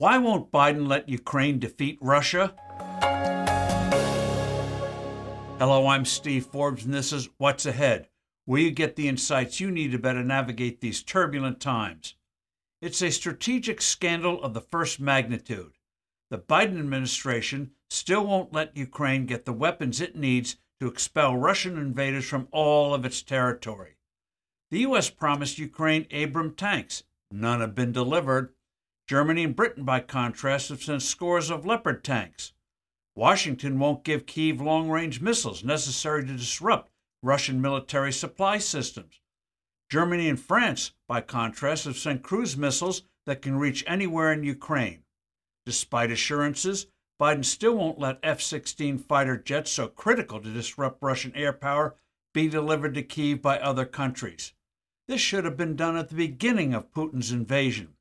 Why won't Biden let Ukraine defeat Russia? Hello, I'm Steve Forbes, and this is What's Ahead, where you get the insights you need to better navigate these turbulent times. It's a strategic scandal of the first magnitude. The Biden administration still won't let Ukraine get the weapons it needs to expel Russian invaders from all of its territory. The U.S. promised Ukraine Abrams tanks. None have been delivered. Germany and Britain, by contrast, have sent scores of Leopard tanks. Washington won't give Kiev long range missiles necessary to disrupt Russian military supply systems. Germany and France, by contrast, have sent cruise missiles that can reach anywhere in Ukraine. Despite assurances, Biden still won't let F 16 fighter jets so critical to disrupt Russian air power be delivered to Kiev by other countries. This should have been done at the beginning of Putin's invasion.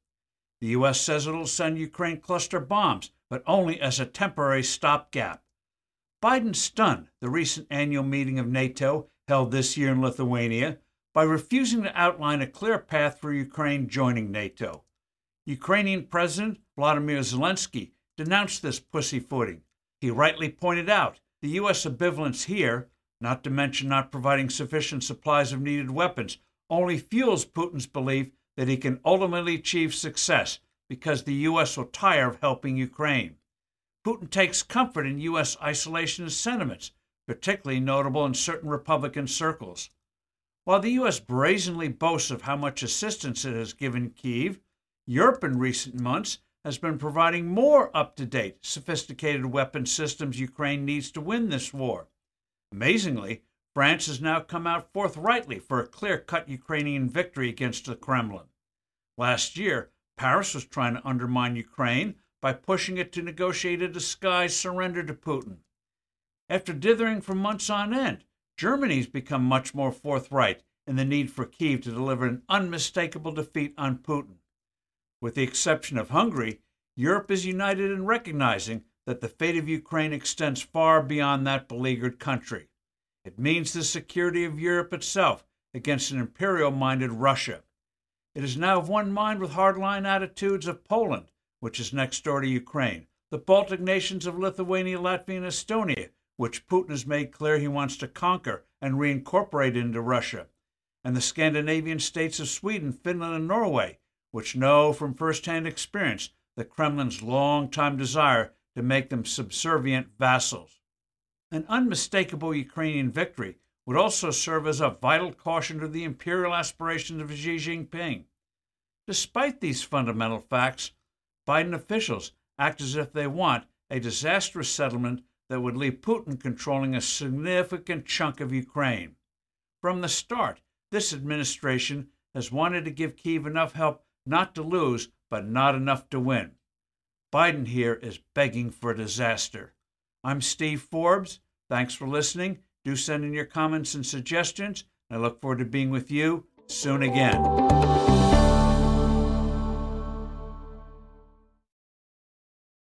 The U.S. says it'll send Ukraine cluster bombs but only as a temporary stopgap. Biden stunned the recent annual meeting of NATO held this year in Lithuania by refusing to outline a clear path for Ukraine joining NATO. Ukrainian President Vladimir Zelensky denounced this pussyfooting. He rightly pointed out the U.S. ambivalence here, not to mention not providing sufficient supplies of needed weapons, only fuels Putin's belief that he can ultimately achieve success because the U.S. will tire of helping Ukraine. Putin takes comfort in U.S. isolationist sentiments, particularly notable in certain Republican circles. While the U.S. brazenly boasts of how much assistance it has given Kiev, Europe in recent months has been providing more up to date, sophisticated weapon systems Ukraine needs to win this war. Amazingly, France has now come out forthrightly for a clear cut Ukrainian victory against the Kremlin. Last year, Paris was trying to undermine Ukraine by pushing it to negotiate a disguised surrender to Putin. After dithering for months on end, Germany's become much more forthright in the need for Kiev to deliver an unmistakable defeat on Putin. With the exception of Hungary, Europe is united in recognizing that the fate of Ukraine extends far beyond that beleaguered country. It means the security of Europe itself against an imperial minded Russia. It is now of one mind with hardline attitudes of Poland, which is next door to Ukraine, the Baltic nations of Lithuania, Latvia, and Estonia, which Putin has made clear he wants to conquer and reincorporate into Russia, and the Scandinavian states of Sweden, Finland, and Norway, which know from first-hand experience the Kremlin's long-time desire to make them subservient vassals. An unmistakable Ukrainian victory would also serve as a vital caution to the imperial aspirations of Xi Jinping. Despite these fundamental facts, Biden officials act as if they want a disastrous settlement that would leave Putin controlling a significant chunk of Ukraine. From the start, this administration has wanted to give Kiev enough help not to lose, but not enough to win. Biden here is begging for disaster. I'm Steve Forbes. Thanks for listening do send in your comments and suggestions. I look forward to being with you soon again.